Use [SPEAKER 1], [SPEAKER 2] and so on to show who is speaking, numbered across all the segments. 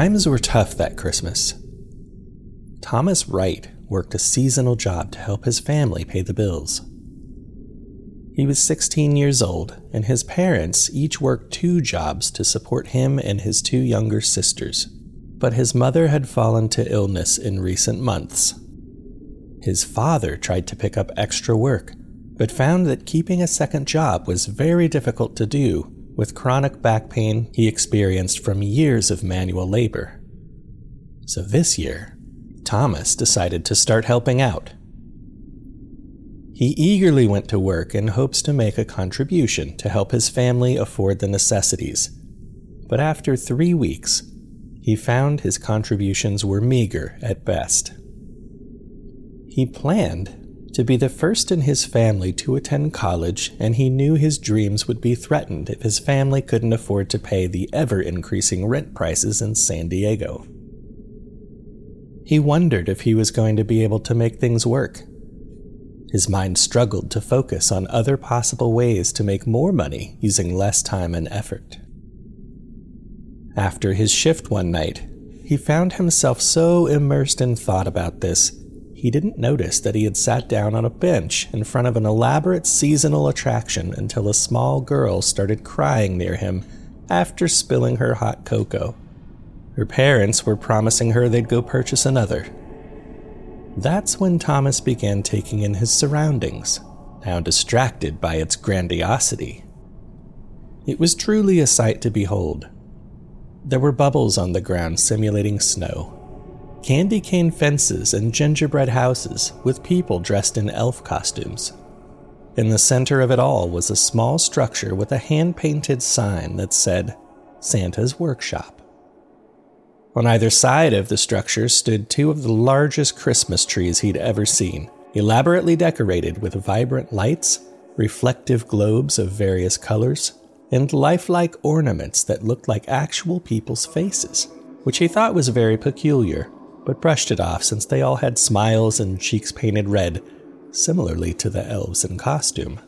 [SPEAKER 1] Times were tough that Christmas. Thomas Wright worked a seasonal job to help his family pay the bills. He was 16 years old, and his parents each worked two jobs to support him and his two younger sisters. But his mother had fallen to illness in recent months. His father tried to pick up extra work, but found that keeping a second job was very difficult to do with chronic back pain he experienced from years of manual labor. So this year, Thomas decided to start helping out. He eagerly went to work in hopes to make a contribution to help his family afford the necessities. But after three weeks, he found his contributions were meager at best. He planned to be the first in his family to attend college, and he knew his dreams would be threatened if his family couldn't afford to pay the ever increasing rent prices in San Diego. He wondered if he was going to be able to make things work. His mind struggled to focus on other possible ways to make more money using less time and effort. After his shift one night, he found himself so immersed in thought about this he didn't notice that he had sat down on a bench in front of an elaborate seasonal attraction until a small girl started crying near him after spilling her hot cocoa. Her parents were promising her they'd go purchase another. That's when Thomas began taking in his surroundings, now distracted by its grandiosity. It was truly a sight to behold. There were bubbles on the ground simulating snow, candy cane fences and gingerbread houses with people dressed in elf costumes. In the center of it all was a small structure with a hand painted sign that said, Santa's Workshop. On either side of the structure stood two of the largest Christmas trees he'd ever seen, elaborately decorated with vibrant lights, reflective globes of various colors, and lifelike ornaments that looked like actual people's faces, which he thought was very peculiar but brushed it off since they all had smiles and cheeks painted red, similarly to the elves in costume.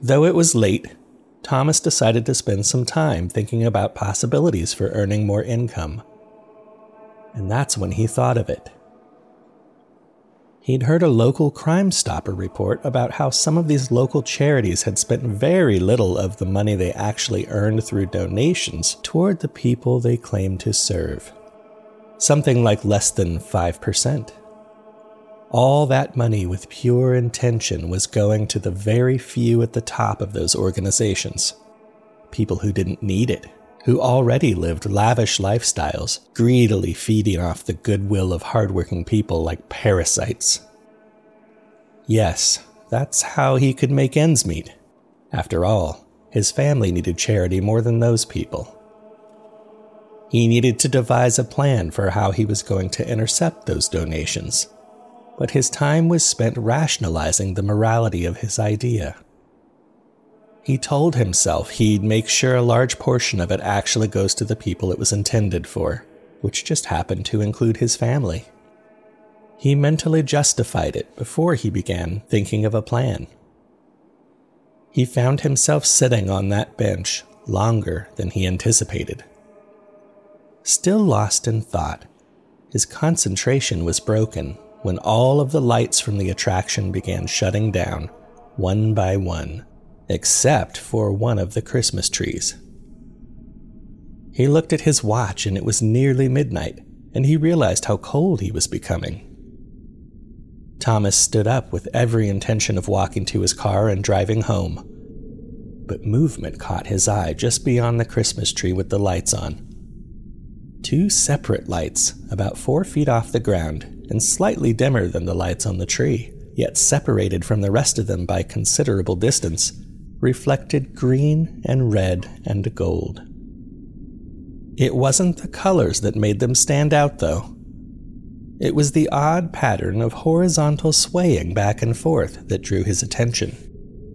[SPEAKER 1] Though it was late, Thomas decided to spend some time thinking about possibilities for earning more income. And that's when he thought of it. He'd heard a local Crime Stopper report about how some of these local charities had spent very little of the money they actually earned through donations toward the people they claimed to serve something like less than 5%. All that money with pure intention was going to the very few at the top of those organizations. People who didn't need it, who already lived lavish lifestyles, greedily feeding off the goodwill of hardworking people like parasites. Yes, that's how he could make ends meet. After all, his family needed charity more than those people. He needed to devise a plan for how he was going to intercept those donations. But his time was spent rationalizing the morality of his idea. He told himself he'd make sure a large portion of it actually goes to the people it was intended for, which just happened to include his family. He mentally justified it before he began thinking of a plan. He found himself sitting on that bench longer than he anticipated. Still lost in thought, his concentration was broken when all of the lights from the attraction began shutting down, one by one, except for one of the Christmas trees. He looked at his watch and it was nearly midnight, and he realized how cold he was becoming. Thomas stood up with every intention of walking to his car and driving home. But movement caught his eye just beyond the Christmas tree with the lights on two separate lights, about four feet off the ground, and slightly dimmer than the lights on the tree, yet separated from the rest of them by considerable distance, reflected green and red and gold. It wasn't the colors that made them stand out, though. It was the odd pattern of horizontal swaying back and forth that drew his attention.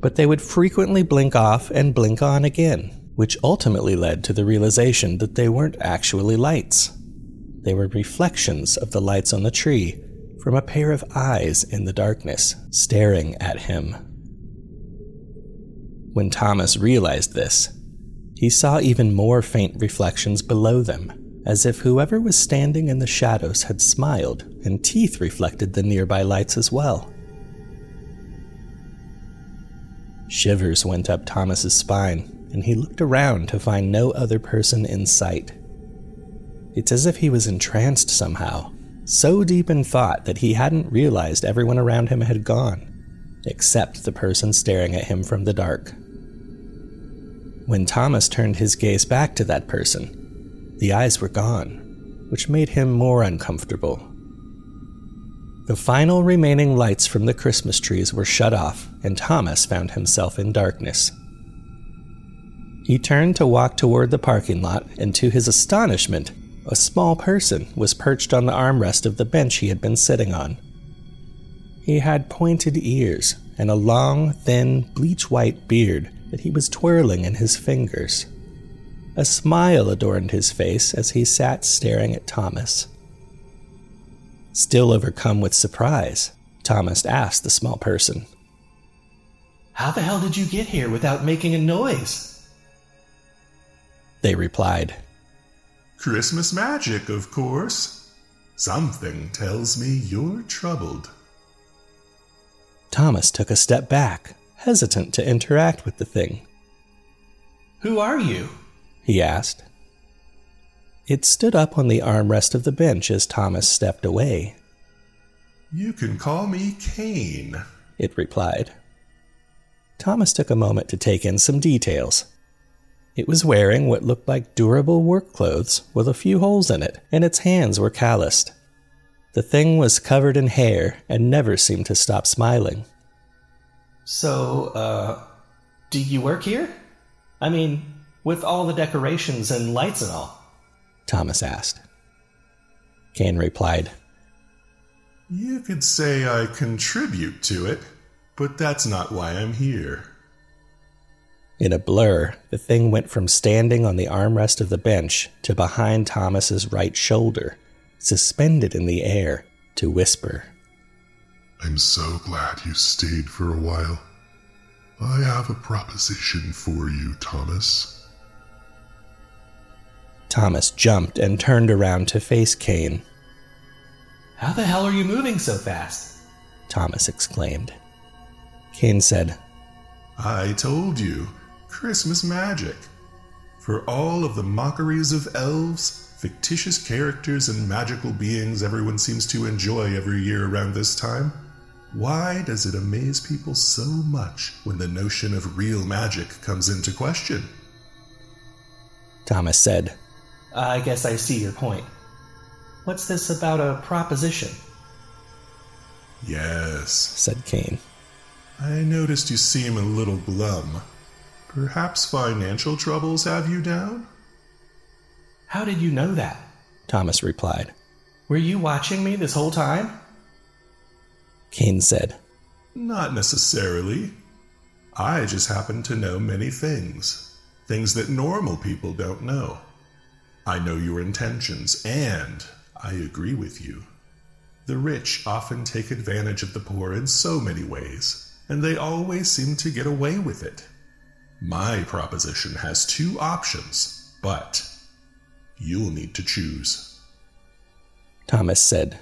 [SPEAKER 1] But they would frequently blink off and blink on again, which ultimately led to the realization that they weren't actually lights. They were reflections of the lights on the tree from a pair of eyes in the darkness, staring at him. When Thomas realized this, He saw even more faint reflections below them, as if whoever was standing in the shadows had smiled, and teeth reflected the nearby lights as well. Shivers went up Thomas's spine, and he looked around to find no other person in sight. It's as if he was entranced somehow, so deep in thought that he hadn't realized everyone around him had gone, except the person staring at him from the dark. When Thomas turned his gaze back to that person, the eyes were gone, which made him more uncomfortable. The final remaining lights from the Christmas trees were shut off, and Thomas found himself in darkness. He turned to walk toward the parking lot, and to his astonishment, a small person was perched on the armrest of the bench he had been sitting on. He had pointed ears and a long, thin, bleach white beard that he was twirling in his fingers. A smile adorned his face as he sat staring at Thomas. Still overcome with surprise, Thomas asked the small person,
[SPEAKER 2] How the hell did you get here without making a noise?
[SPEAKER 1] They replied,
[SPEAKER 3] Christmas magic, of course. Something tells me you're troubled.
[SPEAKER 1] Thomas took a step back, hesitant to interact with the thing.
[SPEAKER 2] Who are you?
[SPEAKER 1] he asked. It stood up on the armrest of the bench as Thomas stepped away.
[SPEAKER 3] You can call me Kane,
[SPEAKER 1] it replied. Thomas took a moment to take in some details. It was wearing what looked like durable work clothes with a few holes in it, and its hands were calloused. The thing was covered in hair and never seemed to stop smiling.
[SPEAKER 2] So, uh, do you work here? I mean, with all the decorations and lights and all?
[SPEAKER 1] Thomas asked. Kane replied,
[SPEAKER 3] You could say I contribute to it, but that's not why I'm here.
[SPEAKER 1] In a blur, the thing went from standing on the armrest of the bench to behind Thomas's right shoulder, suspended in the air, to whisper.
[SPEAKER 4] I'm so glad you stayed for a while. I have a proposition for you, Thomas.
[SPEAKER 1] Thomas jumped and turned around to face Kane.
[SPEAKER 2] How the hell are you moving so fast?
[SPEAKER 1] Thomas exclaimed. Kane said,
[SPEAKER 3] I told you, Christmas magic. For all of the mockeries of elves, fictitious characters, and magical beings everyone seems to enjoy every year around this time, why does it amaze people so much when the notion of real magic comes into question?
[SPEAKER 1] Thomas said,
[SPEAKER 2] I guess I see your point. What's this about a proposition?
[SPEAKER 3] Yes,
[SPEAKER 1] said Kane.
[SPEAKER 3] I noticed you seem a little glum. Perhaps financial troubles have you down?
[SPEAKER 2] How did you know that?
[SPEAKER 1] Thomas replied.
[SPEAKER 2] Were you watching me this whole time?
[SPEAKER 1] Kane said,
[SPEAKER 3] Not necessarily. I just happen to know many things. Things that normal people don't know. I know your intentions, and I agree with you. The rich often take advantage of the poor in so many ways, and they always seem to get away with it. My proposition has two options, but you'll need to choose.
[SPEAKER 1] Thomas said,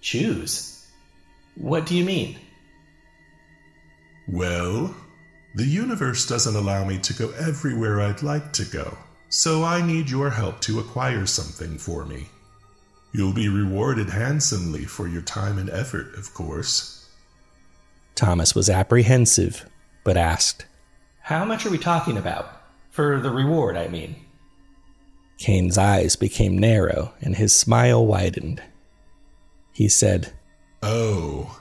[SPEAKER 2] Choose? What do you mean?
[SPEAKER 3] Well, the universe doesn't allow me to go everywhere I'd like to go, so I need your help to acquire something for me. You'll be rewarded handsomely for your time and effort, of course.
[SPEAKER 1] Thomas was apprehensive, but asked,
[SPEAKER 2] How much are we talking about? For the reward, I mean.
[SPEAKER 1] Kane's eyes became narrow and his smile widened. He said,
[SPEAKER 3] Oh,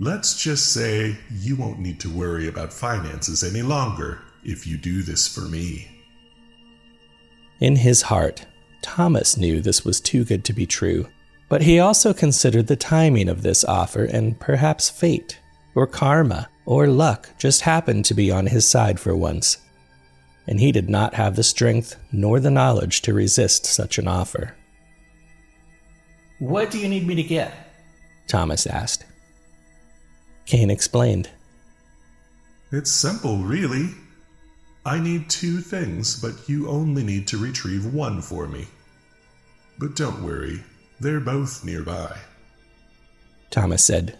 [SPEAKER 3] let's just say you won't need to worry about finances any longer if you do this for me.
[SPEAKER 1] In his heart, Thomas knew this was too good to be true, but he also considered the timing of this offer and perhaps fate, or karma, or luck just happened to be on his side for once. And he did not have the strength nor the knowledge to resist such an offer.
[SPEAKER 2] What do you need me to get?
[SPEAKER 1] Thomas asked. Kane explained.
[SPEAKER 3] It's simple, really. I need two things, but you only need to retrieve one for me. But don't worry, they're both nearby.
[SPEAKER 1] Thomas said.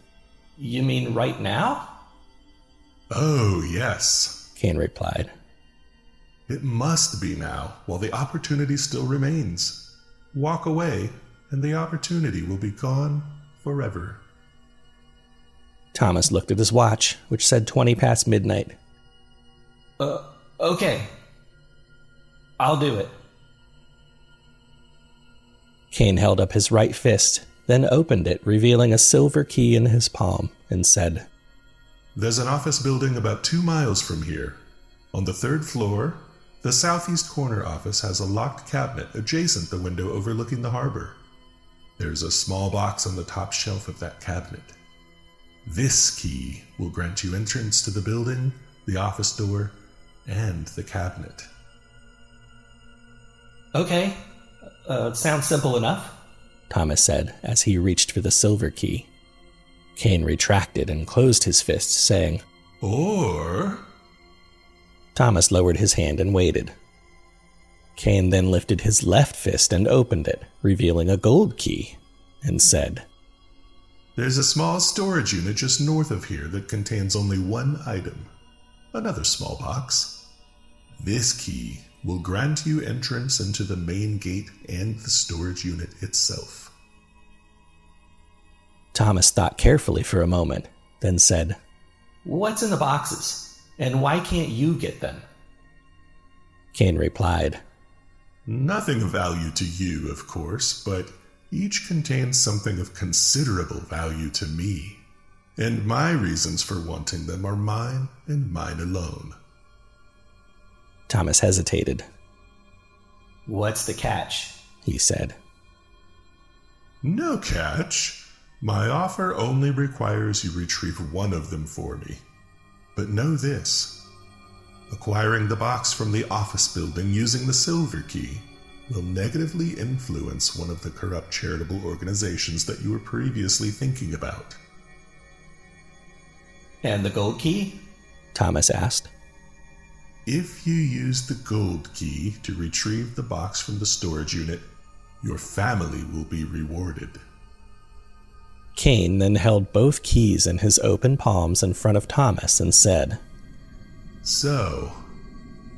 [SPEAKER 2] You mean right now?
[SPEAKER 3] Oh, yes,
[SPEAKER 1] Kane replied.
[SPEAKER 3] It must be now, while the opportunity still remains. Walk away, and the opportunity will be gone forever.
[SPEAKER 1] Thomas looked at his watch, which said 20 past midnight.
[SPEAKER 2] Uh, okay. I'll do it.
[SPEAKER 1] Kane held up his right fist, then opened it, revealing a silver key in his palm, and said,
[SPEAKER 3] There's an office building about two miles from here. On the third floor, the southeast corner office has a locked cabinet adjacent the window overlooking the harbor. There's a small box on the top shelf of that cabinet. This key will grant you entrance to the building, the office door, and the cabinet.
[SPEAKER 2] Okay. Uh, sounds simple enough.
[SPEAKER 1] Thomas said as he reached for the silver key. Kane retracted and closed his fist, saying,
[SPEAKER 3] Or.
[SPEAKER 1] Thomas lowered his hand and waited. Kane then lifted his left fist and opened it, revealing a gold key, and said,
[SPEAKER 3] There's a small storage unit just north of here that contains only one item. Another small box. This key will grant you entrance into the main gate and the storage unit itself.
[SPEAKER 1] Thomas thought carefully for a moment, then said,
[SPEAKER 2] What's in the boxes? And why can't you get them?
[SPEAKER 1] Kane replied,
[SPEAKER 3] Nothing of value to you, of course, but each contains something of considerable value to me. And my reasons for wanting them are mine and mine alone.
[SPEAKER 1] Thomas hesitated.
[SPEAKER 2] What's the catch?
[SPEAKER 1] He said,
[SPEAKER 3] No catch. My offer only requires you retrieve one of them for me. But know this acquiring the box from the office building using the silver key will negatively influence one of the corrupt charitable organizations that you were previously thinking about.
[SPEAKER 2] And the gold key?
[SPEAKER 1] Thomas asked.
[SPEAKER 3] If you use the gold key to retrieve the box from the storage unit, your family will be rewarded.
[SPEAKER 1] Kane then held both keys in his open palms in front of Thomas and said,
[SPEAKER 3] So,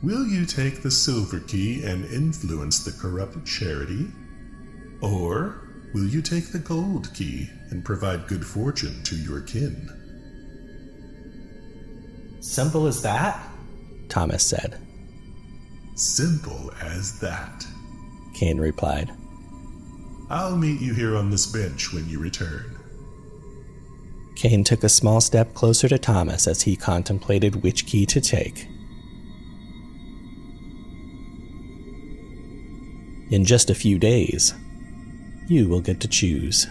[SPEAKER 3] will you take the silver key and influence the corrupt charity? Or will you take the gold key and provide good fortune to your kin?
[SPEAKER 2] Simple as that?
[SPEAKER 1] Thomas said.
[SPEAKER 3] Simple as that.
[SPEAKER 1] Kane replied.
[SPEAKER 3] I'll meet you here on this bench when you return.
[SPEAKER 1] Kane took a small step closer to Thomas as he contemplated which key to take. In just a few days, you will get to choose.